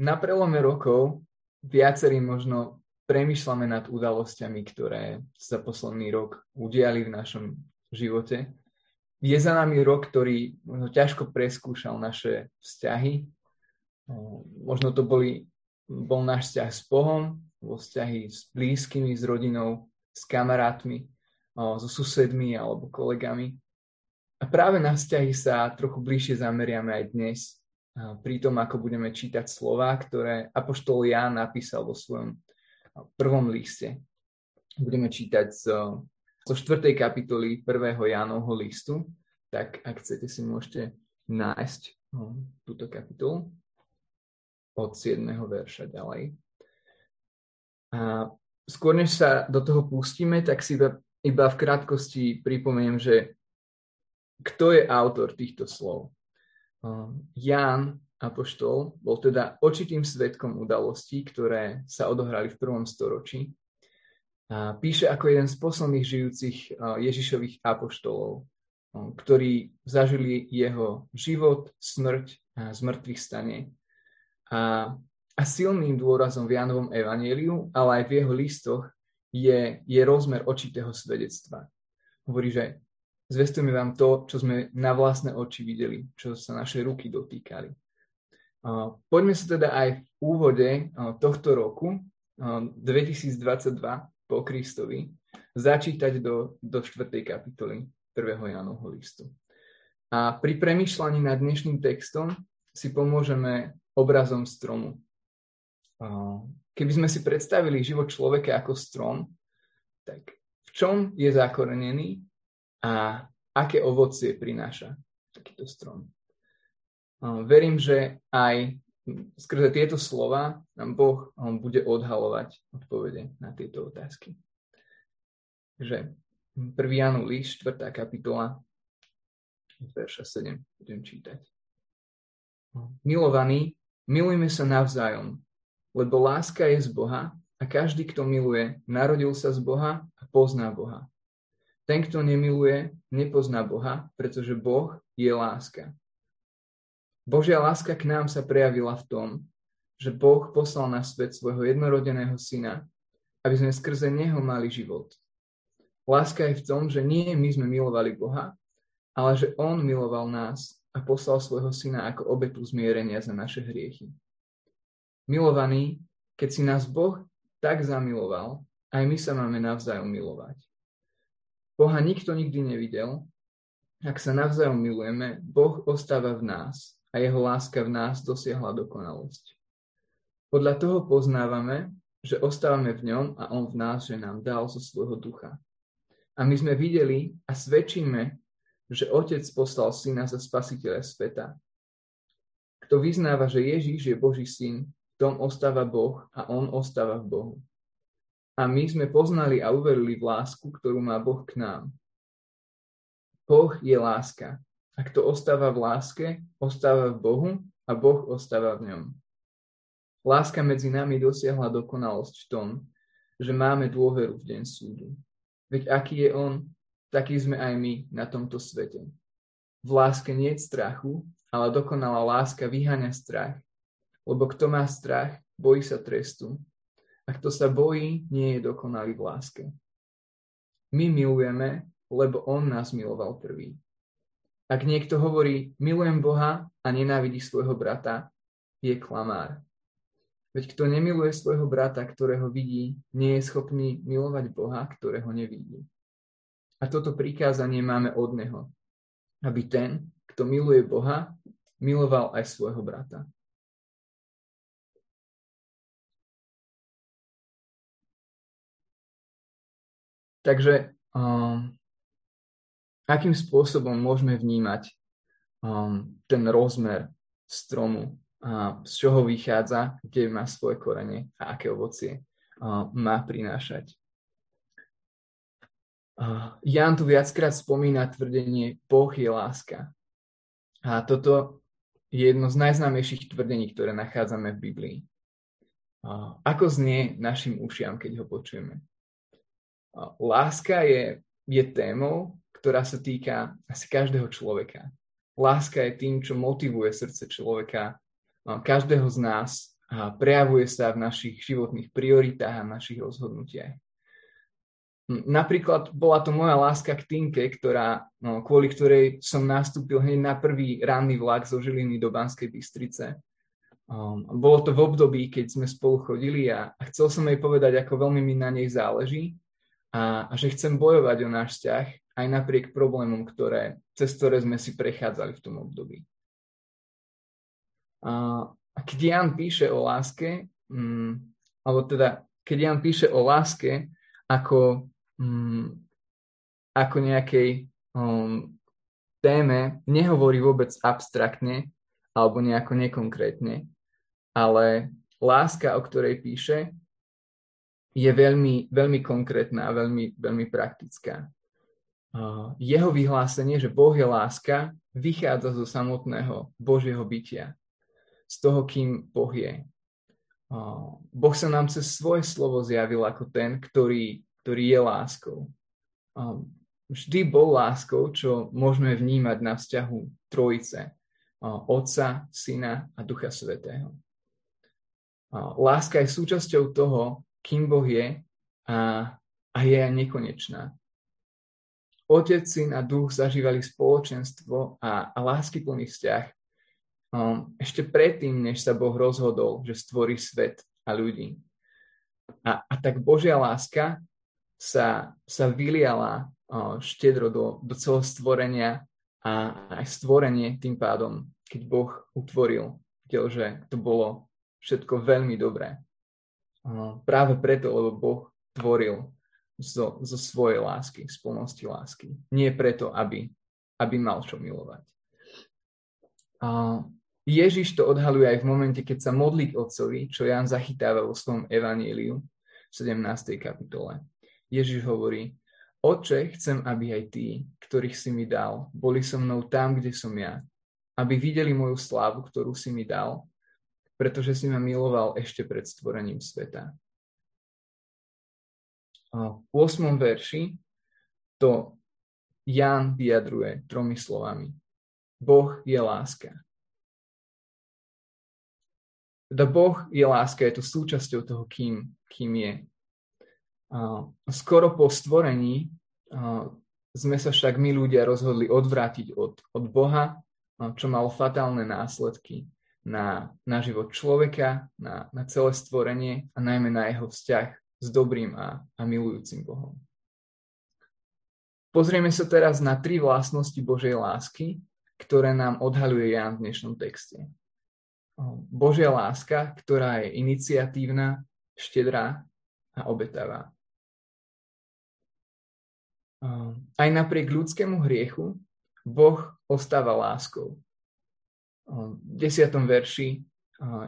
na prelome rokov viacerí možno premyšľame nad udalosťami, ktoré sa posledný rok udiali v našom živote. Je za nami rok, ktorý možno ťažko preskúšal naše vzťahy. Možno to boli, bol náš vzťah s Bohom, vo vzťahy s blízkymi, s rodinou, s kamarátmi, so susedmi alebo kolegami. A práve na vzťahy sa trochu bližšie zameriame aj dnes, pri tom, ako budeme čítať slova, ktoré Apoštol Ján napísal vo svojom prvom liste. Budeme čítať zo, zo 4. kapitoly 1. Jánovho listu, tak ak chcete si môžete nájsť túto kapitolu od 7. verša ďalej. A skôr než sa do toho pustíme, tak si iba, iba v krátkosti pripomeniem, že kto je autor týchto slov. Ehm, Ján Apoštol bol teda očitým svetkom udalostí, ktoré sa odohrali v prvom storočí. A píše ako jeden z posledných žijúcich Ježišových apoštolov, ktorí zažili jeho život, smrť a zmrtvých stane. A, a silným dôrazom v Jánovom evaníliu, ale aj v jeho listoch je, je rozmer očitého svedectva. Hovorí, že Zvestujeme vám to, čo sme na vlastné oči videli, čo sa naše ruky dotýkali. Poďme sa teda aj v úvode tohto roku, 2022 po Kristovi, začítať do, do 4. kapitoly 1. Jánovho listu. A pri premyšľaní nad dnešným textom si pomôžeme obrazom stromu. Keby sme si predstavili život človeka ako strom, tak v čom je zakorenený a aké ovocie prináša takýto strom. Verím, že aj skrze tieto slova nám Boh bude odhalovať odpovede na tieto otázky. Takže 1. Janu Líš, 4. kapitola, verša 7, budem čítať. Milovaní, milujme sa navzájom, lebo láska je z Boha a každý, kto miluje, narodil sa z Boha a pozná Boha. Ten, kto nemiluje, nepozná Boha, pretože Boh je láska. Božia láska k nám sa prejavila v tom, že Boh poslal na svet svojho jednorodeného syna, aby sme skrze neho mali život. Láska je v tom, že nie my sme milovali Boha, ale že On miloval nás a poslal svojho syna ako obetu zmierenia za naše hriechy. Milovaní, keď si nás Boh tak zamiloval, aj my sa máme navzájom milovať. Boha nikto nikdy nevidel. Ak sa navzájom milujeme, Boh ostáva v nás a jeho láska v nás dosiahla dokonalosť. Podľa toho poznávame, že ostávame v ňom a on v nás, že nám dal zo svojho ducha. A my sme videli a svedčíme, že Otec poslal Syna za spasiteľa sveta. Kto vyznáva, že Ježíš je Boží syn, v tom ostáva Boh a on ostáva v Bohu. A my sme poznali a uverili v lásku, ktorú má Boh k nám. Boh je láska. A kto ostáva v láske, ostáva v Bohu a Boh ostáva v ňom. Láska medzi nami dosiahla dokonalosť v tom, že máme dôveru v deň súdu. Veď aký je On, taký sme aj my na tomto svete. V láske nie je strachu, ale dokonalá láska vyháňa strach. Lebo kto má strach, bojí sa trestu a kto sa bojí, nie je dokonalý v láske. My milujeme, lebo On nás miloval prvý. Ak niekto hovorí, milujem Boha a nenávidí svojho brata, je klamár. Veď kto nemiluje svojho brata, ktorého vidí, nie je schopný milovať Boha, ktorého nevidí. A toto prikázanie máme od Neho, aby ten, kto miluje Boha, miloval aj svojho brata. Takže um, akým spôsobom môžeme vnímať um, ten rozmer stromu, a z čoho vychádza, kde má svoje korene a aké ovocie uh, má prinášať. Uh, Jan tu viackrát spomína tvrdenie Boh je láska. A toto je jedno z najznámejších tvrdení, ktoré nachádzame v Biblii. Uh, ako znie našim ušiam, keď ho počujeme? Láska je, je témou, ktorá sa týka asi každého človeka. Láska je tým, čo motivuje srdce človeka, každého z nás, a prejavuje sa v našich životných prioritách a našich rozhodnutiach. Napríklad bola to moja láska k Tinke, ktorá, no, kvôli ktorej som nastúpil hneď na prvý ranný vlak zo Žiliny do Banskej Bystrice. Um, bolo to v období, keď sme spolu chodili a, a chcel som jej povedať, ako veľmi mi na nej záleží a, a že chcem bojovať o náš vzťah aj napriek problémom, ktoré, cez ktoré sme si prechádzali v tom období. A, a keď Jan píše o láske, um, alebo teda keď Jan píše o láske ako mm, ako nejakej um, téme nehovorí vôbec abstraktne alebo nejako nekonkrétne, ale láska, o ktorej píše, je veľmi, veľmi konkrétna a veľmi, veľmi praktická. Jeho vyhlásenie, že Boh je láska, vychádza zo samotného Božieho bytia, z toho, kým Boh je. Boh sa nám cez svoje slovo zjavil ako ten, ktorý ktorý je láskou. Vždy bol láskou, čo môžeme vnímať na vzťahu Trojice, Otca, Syna a Ducha Svetého. Láska je súčasťou toho, kým Boh je a, a je aj nekonečná. Otec, Syn a Duch zažívali spoločenstvo a, a láskyplný vzťah um, ešte predtým, než sa Boh rozhodol, že stvorí svet a ľudí. A, a tak Božia láska sa, sa vyliala štedro do, do celého stvorenia a aj stvorenie tým pádom, keď Boh utvoril, videl, že to bolo všetko veľmi dobré. Práve preto, lebo Boh tvoril zo, zo svojej lásky, z plnosti lásky. Nie preto, aby, aby mal čo milovať. Ježiš to odhaluje aj v momente, keď sa modlí k Otcovi, čo Jan zachytáva vo svojom evaníliu v 17. kapitole. Ježiš hovorí, Oče, chcem, aby aj tí, ktorých si mi dal, boli so mnou tam, kde som ja, aby videli moju slávu, ktorú si mi dal, pretože si ma miloval ešte pred stvorením sveta. v 8. verši to Jan vyjadruje tromi slovami. Boh je láska. Teda Boh je láska, je to súčasťou toho, kým, kým je skoro po stvorení sme sa však my ľudia rozhodli odvrátiť od, od Boha, čo malo fatálne následky na, na život človeka, na, na celé stvorenie a najmä na jeho vzťah s dobrým a, a milujúcim Bohom. Pozrieme sa teraz na tri vlastnosti Božej lásky, ktoré nám odhaľuje Jan v dnešnom texte. Božia láska, ktorá je iniciatívna, štedrá a obetavá aj napriek ľudskému hriechu Boh ostáva láskou. Desiatom verši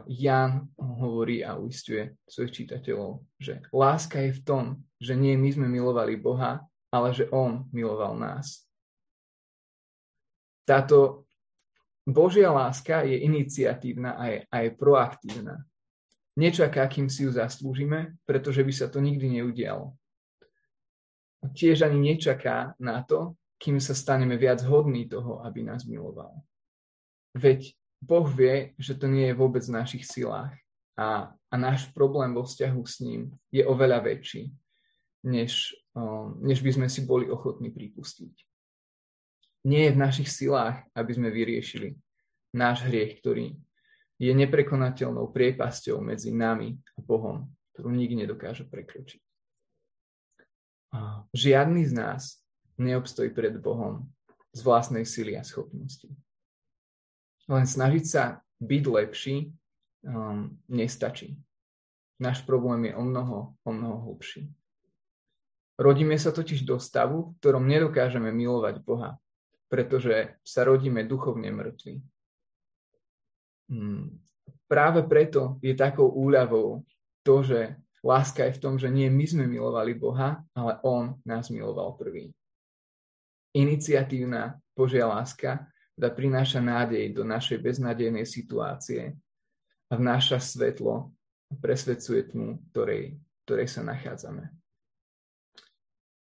Jan hovorí a uistuje svojich čitateľov, že láska je v tom, že nie my sme milovali Boha, ale že On miloval nás. Táto Božia láska je iniciatívna a je, a je proaktívna. Nečaká, kým si ju zaslúžime, pretože by sa to nikdy neudialo tiež ani nečaká na to, kým sa staneme viac hodní toho, aby nás miloval. Veď Boh vie, že to nie je vôbec v našich silách a, a náš problém vo vzťahu s ním je oveľa väčší, než, než by sme si boli ochotní pripustiť. Nie je v našich silách, aby sme vyriešili náš hriech, ktorý je neprekonateľnou priepasťou medzi nami a Bohom, ktorú nikto nedokáže prekročiť. Žiadny z nás neobstojí pred Bohom z vlastnej sily a schopnosti. Len snažiť sa byť lepší um, nestačí. Náš problém je o mnoho, o mnoho hlbší. Rodíme sa totiž do stavu, v ktorom nedokážeme milovať Boha, pretože sa rodíme duchovne mŕtvi. Hmm. Práve preto je takou úľavou to, že Láska je v tom, že nie my sme milovali Boha, ale On nás miloval prvý. Iniciatívna Božia láska da prináša nádej do našej beznádejnej situácie a vnáša svetlo a presvedcuje tmu, ktorej, ktorej sa nachádzame.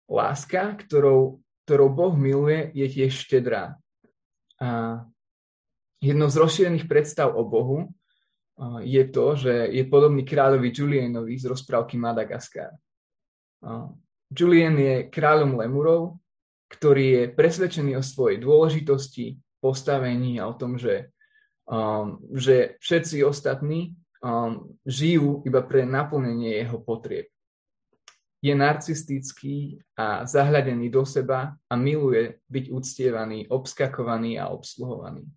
Láska, ktorou, ktorou Boh miluje, je tiež štedrá. A jednou z rozšírených predstav o Bohu je to, že je podobný kráľovi Julianovi z rozprávky Madagaskar. Julian je kráľom lemurov, ktorý je presvedčený o svojej dôležitosti, postavení a o tom, že, um, že všetci ostatní um, žijú iba pre naplnenie jeho potrieb. Je narcistický a zahľadený do seba a miluje byť uctievaný, obskakovaný a obsluhovaný.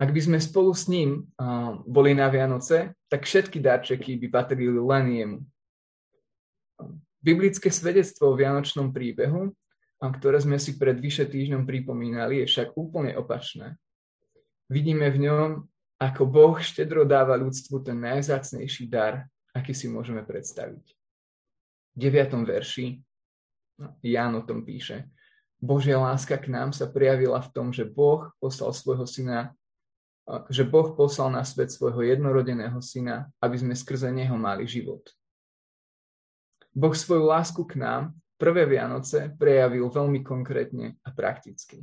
Ak by sme spolu s ním uh, boli na Vianoce, tak všetky darčeky by patrili len jemu. Biblické svedectvo o Vianočnom príbehu, ktoré sme si pred vyše týždňom pripomínali, je však úplne opačné. Vidíme v ňom, ako Boh štedro dáva ľudstvu ten najzácnejší dar, aký si môžeme predstaviť. V 9. verši no, Ján o tom píše. Božia láska k nám sa prijavila v tom, že Boh poslal svojho syna že Boh poslal na svet svojho jednorodeného syna, aby sme skrze neho mali život. Boh svoju lásku k nám prvé Vianoce prejavil veľmi konkrétne a prakticky.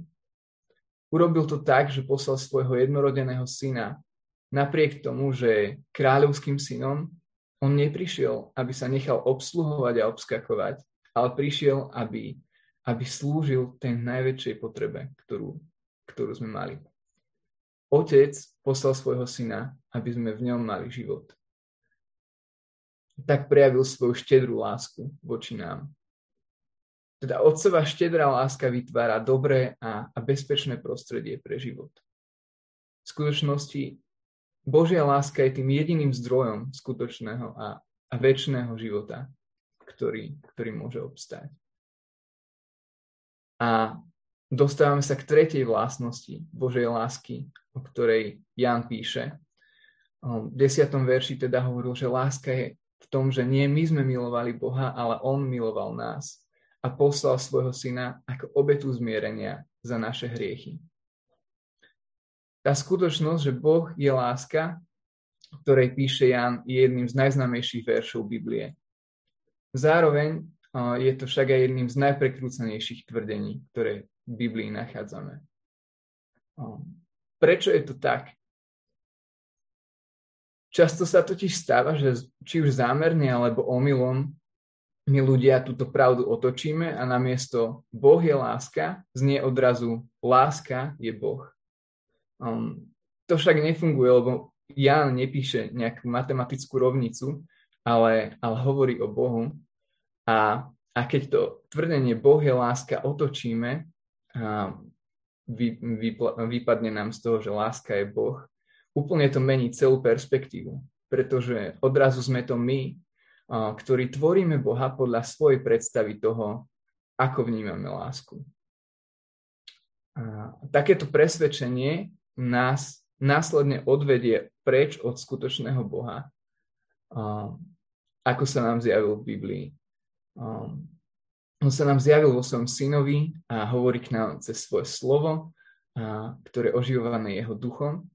Urobil to tak, že poslal svojho jednorodeného syna. Napriek tomu, že je kráľovským synom, on neprišiel, aby sa nechal obsluhovať a obskakovať, ale prišiel, aby, aby slúžil tej najväčšej potrebe, ktorú, ktorú sme mali. Otec poslal svojho syna, aby sme v ňom mali život. Tak prejavil svoju štedrú lásku voči nám. Teda otcová štedrá láska vytvára dobré a, a bezpečné prostredie pre život. V skutočnosti Božia láska je tým jediným zdrojom skutočného a, a väčšného života, ktorý, ktorý môže obstáť. A dostávame sa k tretej vlastnosti Božej lásky, o ktorej Jan píše. V desiatom verši teda hovoril, že láska je v tom, že nie my sme milovali Boha, ale On miloval nás a poslal svojho syna ako obetu zmierenia za naše hriechy. Tá skutočnosť, že Boh je láska, ktorej píše Jan, je jedným z najznámejších veršov Biblie. Zároveň je to však aj jedným z najprekrúcanejších tvrdení, ktoré v Biblii nachádzame. Prečo je to tak? Často sa totiž stáva, že či už zámerne alebo omylom my ľudia túto pravdu otočíme a namiesto Boh je láska, znie odrazu láska je Boh. Um, to však nefunguje, lebo Jan nepíše nejakú matematickú rovnicu, ale, ale hovorí o Bohu. A, a keď to tvrdenie Boh je láska otočíme, a vy, vypadne nám z toho, že láska je Boh, úplne to mení celú perspektívu, pretože odrazu sme to my, ktorí tvoríme Boha podľa svojej predstavy toho, ako vnímame lásku. A takéto presvedčenie nás následne odvedie preč od skutočného Boha, ako sa nám zjavil v Biblii. On sa nám zjavil vo svojom synovi a hovorí k nám cez svoje slovo, ktoré je oživované jeho duchom.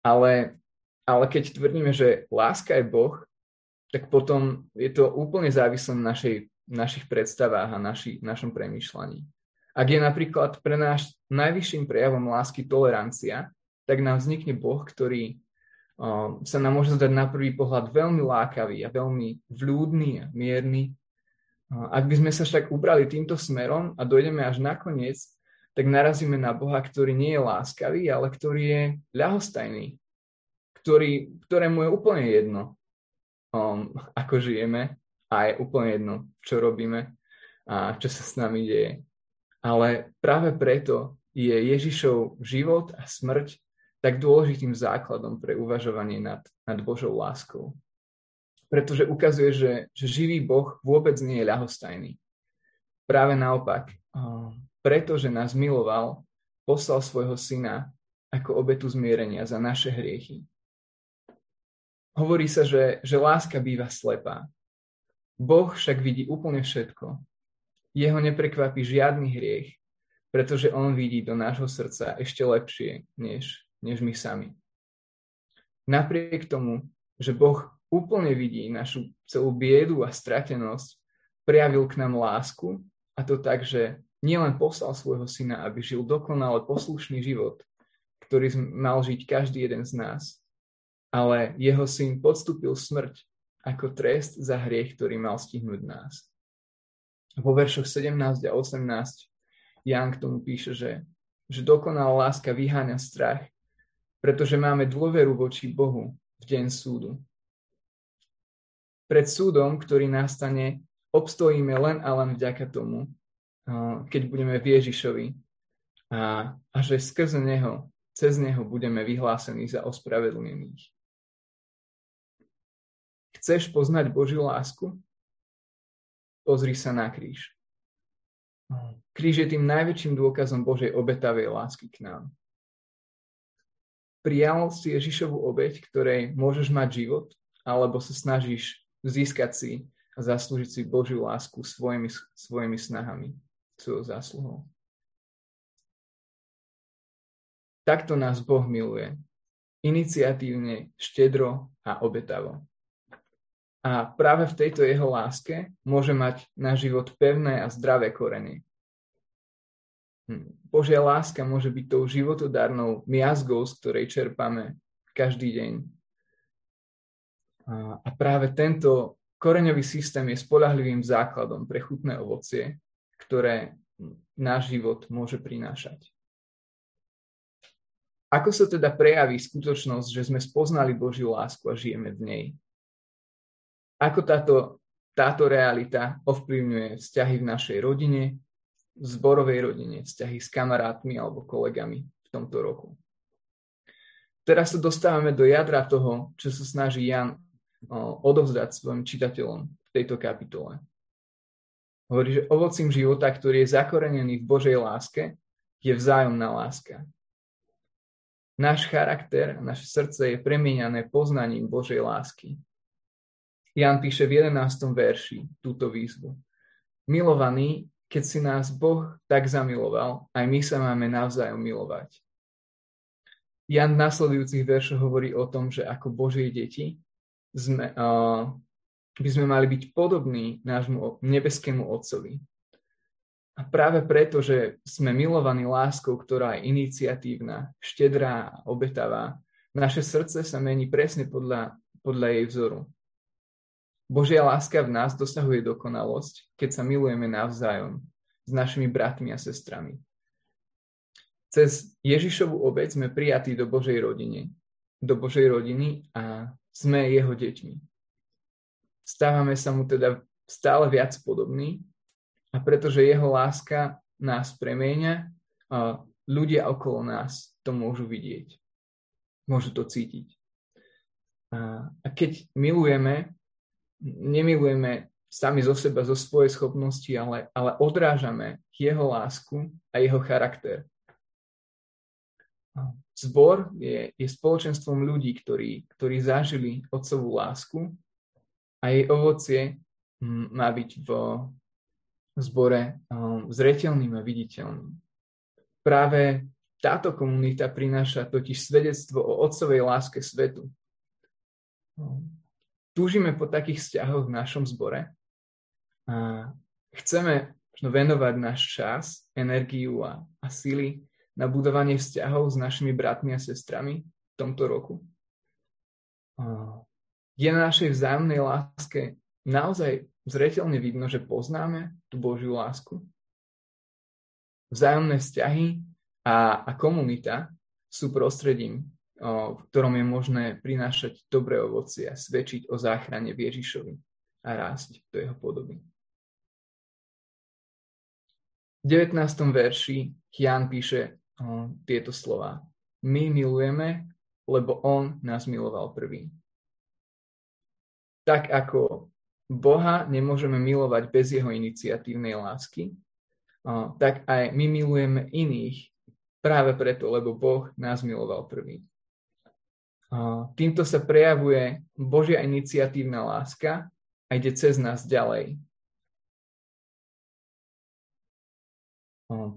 Ale, ale keď tvrdíme, že láska je Boh, tak potom je to úplne závislé na našej, našich predstavách a naši, našom premýšľaní. Ak je napríklad pre náš najvyšším prejavom lásky tolerancia, tak nám vznikne Boh, ktorý um, sa nám môže zdať na prvý pohľad veľmi lákavý a veľmi vľúdny a mierny, ak by sme sa však ubrali týmto smerom a dojdeme až nakoniec, tak narazíme na Boha, ktorý nie je láskavý, ale ktorý je ľahostajný, ktorý, ktorému je úplne jedno, um, ako žijeme a je úplne jedno, čo robíme a čo sa s nami deje. Ale práve preto je Ježišov život a smrť tak dôležitým základom pre uvažovanie nad, nad Božou láskou pretože ukazuje, že, že živý Boh vôbec nie je ľahostajný. Práve naopak, pretože nás miloval, poslal svojho syna ako obetu zmierenia za naše hriechy. Hovorí sa, že, že láska býva slepá. Boh však vidí úplne všetko. Jeho neprekvapí žiadny hriech, pretože on vidí do nášho srdca ešte lepšie, než, než my sami. Napriek tomu, že Boh úplne vidí našu celú biedu a stratenosť, prejavil k nám lásku a to tak, že nielen poslal svojho syna, aby žil dokonale poslušný život, ktorý mal žiť každý jeden z nás, ale jeho syn podstúpil smrť ako trest za hriech, ktorý mal stihnúť nás. Vo veršoch 17 a 18 Jan k tomu píše, že, že dokonalá láska vyháňa strach, pretože máme dôveru voči Bohu v deň súdu. Pred súdom, ktorý nastane, obstojíme len a len vďaka tomu, keď budeme v Ježišovi a, a že skrze Neho, cez Neho budeme vyhlásení za ospravedlnených. Chceš poznať Božiu lásku? Pozri sa na kríž. Kríž je tým najväčším dôkazom Božej obetavej lásky k nám. Prijal si Ježišovu obeť, ktorej môžeš mať život, alebo sa snažíš získať si a zaslúžiť si Božiu lásku svojimi, svojimi snahami, svojou zásluhou. Takto nás Boh miluje. Iniciatívne, štedro a obetavo. A práve v tejto jeho láske môže mať na život pevné a zdravé korene. Hm. Božia láska môže byť tou životodárnou miazgou, z ktorej čerpame každý deň. A práve tento koreňový systém je spolahlivým základom pre chutné ovocie, ktoré náš život môže prinášať. Ako sa teda prejaví skutočnosť, že sme spoznali Božiu lásku a žijeme v nej? Ako táto, táto realita ovplyvňuje vzťahy v našej rodine, v zborovej rodine, vzťahy s kamarátmi alebo kolegami v tomto roku? Teraz sa dostávame do jadra toho, čo sa snaží Jan odovzdať svojim čitateľom v tejto kapitole. Hovorí, že ovocím života, ktorý je zakorenený v Božej láske, je vzájomná láska. Náš charakter, naše srdce je premieňané poznaním Božej lásky. Jan píše v 11. verši túto výzvu. Milovaný, keď si nás Boh tak zamiloval, aj my sa máme navzájom milovať. Jan v nasledujúcich veršoch hovorí o tom, že ako Božie deti sme, uh, by sme mali byť podobní nášmu nebeskému Otcovi. A práve preto, že sme milovaní láskou, ktorá je iniciatívna, štedrá a obetavá, naše srdce sa mení presne podľa, podľa jej vzoru. Božia láska v nás dosahuje dokonalosť, keď sa milujeme navzájom s našimi bratmi a sestrami. Cez Ježišovu obec sme prijatí do Božej rodiny, do Božej rodiny a sme jeho deťmi. Stávame sa mu teda stále viac podobní a pretože jeho láska nás premieňa, ľudia okolo nás to môžu vidieť. Môžu to cítiť. A keď milujeme, nemilujeme sami zo seba, zo svojej schopnosti, ale, ale odrážame jeho lásku a jeho charakter. Zbor je, je spoločenstvom ľudí, ktorí, ktorí zažili otcovú lásku a jej ovocie má byť v zbore um, zretelným a viditeľným. Práve táto komunita prináša totiž svedectvo o otcovej láske svetu. Túžime po takých vzťahoch v našom zbore a chceme venovať náš čas, energiu a, a síly na budovanie vzťahov s našimi bratmi a sestrami v tomto roku. Je na našej vzájomnej láske naozaj zretelne vidno, že poznáme tú Božiu lásku. Vzájomné vzťahy a, a komunita sú prostredím, v ktorom je možné prinášať dobré ovocie a svedčiť o záchrane Ježišovi a rásť do jeho podoby. V 19. verši Jan píše tieto slova. My milujeme, lebo On nás miloval prvý. Tak ako Boha nemôžeme milovať bez jeho iniciatívnej lásky, tak aj my milujeme iných práve preto, lebo Boh nás miloval prvý. Týmto sa prejavuje Božia iniciatívna láska a ide cez nás ďalej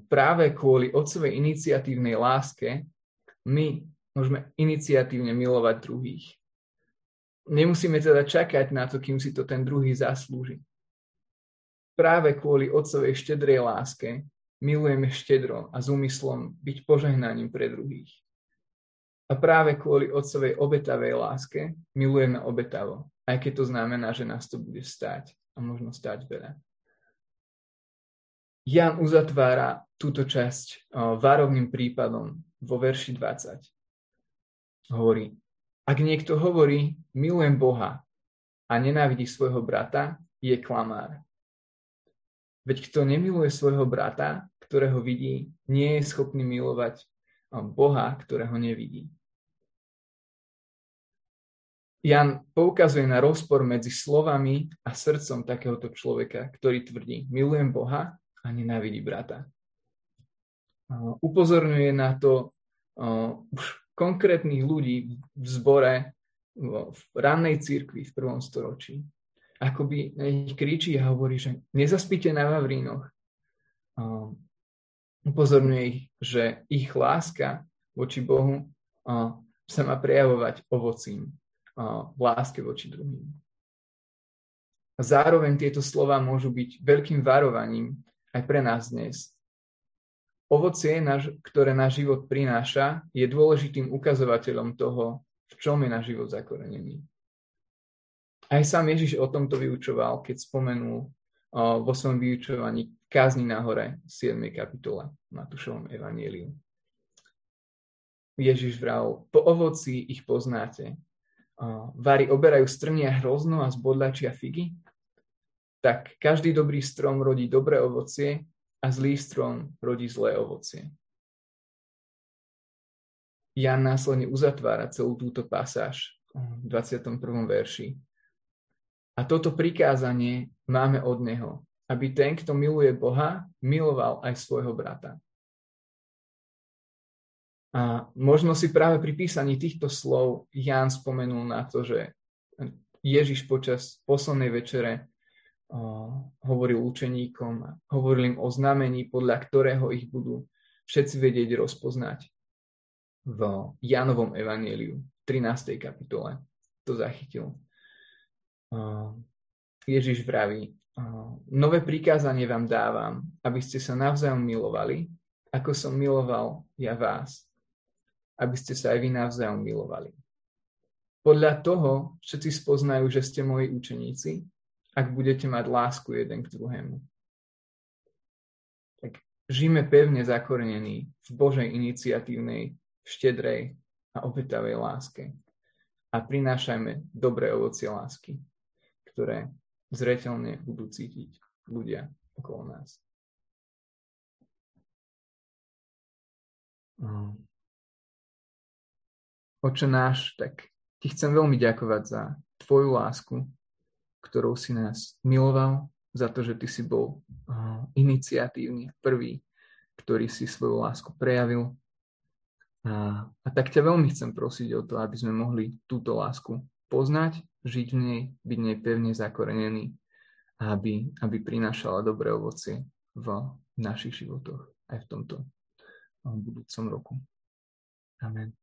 práve kvôli otcovej iniciatívnej láske my môžeme iniciatívne milovať druhých. Nemusíme teda čakať na to, kým si to ten druhý zaslúži. Práve kvôli otcovej štedrej láske milujeme štedro a s úmyslom byť požehnaním pre druhých. A práve kvôli otcovej obetavej láske milujeme obetavo, aj keď to znamená, že nás to bude stáť a možno stáť veľa. Jan uzatvára túto časť varovným prípadom vo verši 20. Hovorí, ak niekto hovorí, milujem Boha a nenávidí svojho brata, je klamár. Veď kto nemiluje svojho brata, ktorého vidí, nie je schopný milovať Boha, ktorého nevidí. Jan poukazuje na rozpor medzi slovami a srdcom takéhoto človeka, ktorý tvrdí, milujem Boha a nenávidí brata. Upozorňuje na to už konkrétnych ľudí v zbore v rannej cirkvi v prvom storočí. Akoby na nich kričí a hovorí, že nezaspíte na Vavrínoch. Upozorňuje ich, že ich láska voči Bohu sa má prejavovať ovocím v láske voči druhým. A zároveň tieto slova môžu byť veľkým varovaním aj pre nás dnes. Ovocie, ktoré náš život prináša, je dôležitým ukazovateľom toho, v čom je náš život zakorenený. Aj sám Ježiš o tomto vyučoval, keď spomenul vo svojom vyučovaní kázni na hore 7. kapitole Matúšovom evanieliu. Ježiš vral, po ovoci ich poznáte vári oberajú strnia hrozno a zbodľačia figy, tak každý dobrý strom rodí dobré ovocie a zlý strom rodí zlé ovocie. Jan následne uzatvára celú túto pasáž v 21. verši. A toto prikázanie máme od Neho, aby ten, kto miluje Boha, miloval aj svojho brata. A možno si práve pri písaní týchto slov Ján spomenul na to, že Ježiš počas poslednej večere hovoril učeníkom, hovoril im o znamení, podľa ktorého ich budú všetci vedieť rozpoznať v Jánovom evanieliu, 13. kapitole. To zachytil. Ježiš vraví, nové prikázanie vám dávam, aby ste sa navzájom milovali, ako som miloval ja vás aby ste sa aj vy navzájom milovali. Podľa toho všetci spoznajú, že ste moji učeníci, ak budete mať lásku jeden k druhému. Tak žijeme pevne zakorenení v Božej iniciatívnej, štedrej a obetavej láske. A prinášajme dobré ovocie lásky, ktoré zretelne budú cítiť ľudia okolo nás. Oče náš, tak ti chcem veľmi ďakovať za tvoju lásku, ktorou si nás miloval, za to, že ty si bol iniciatívny, prvý, ktorý si svoju lásku prejavil. A, a tak ťa veľmi chcem prosiť o to, aby sme mohli túto lásku poznať, žiť v nej, byť nej pevne zakorenený aby, aby prinášala dobré ovocie v našich životoch aj v tomto budúcom roku. Amen.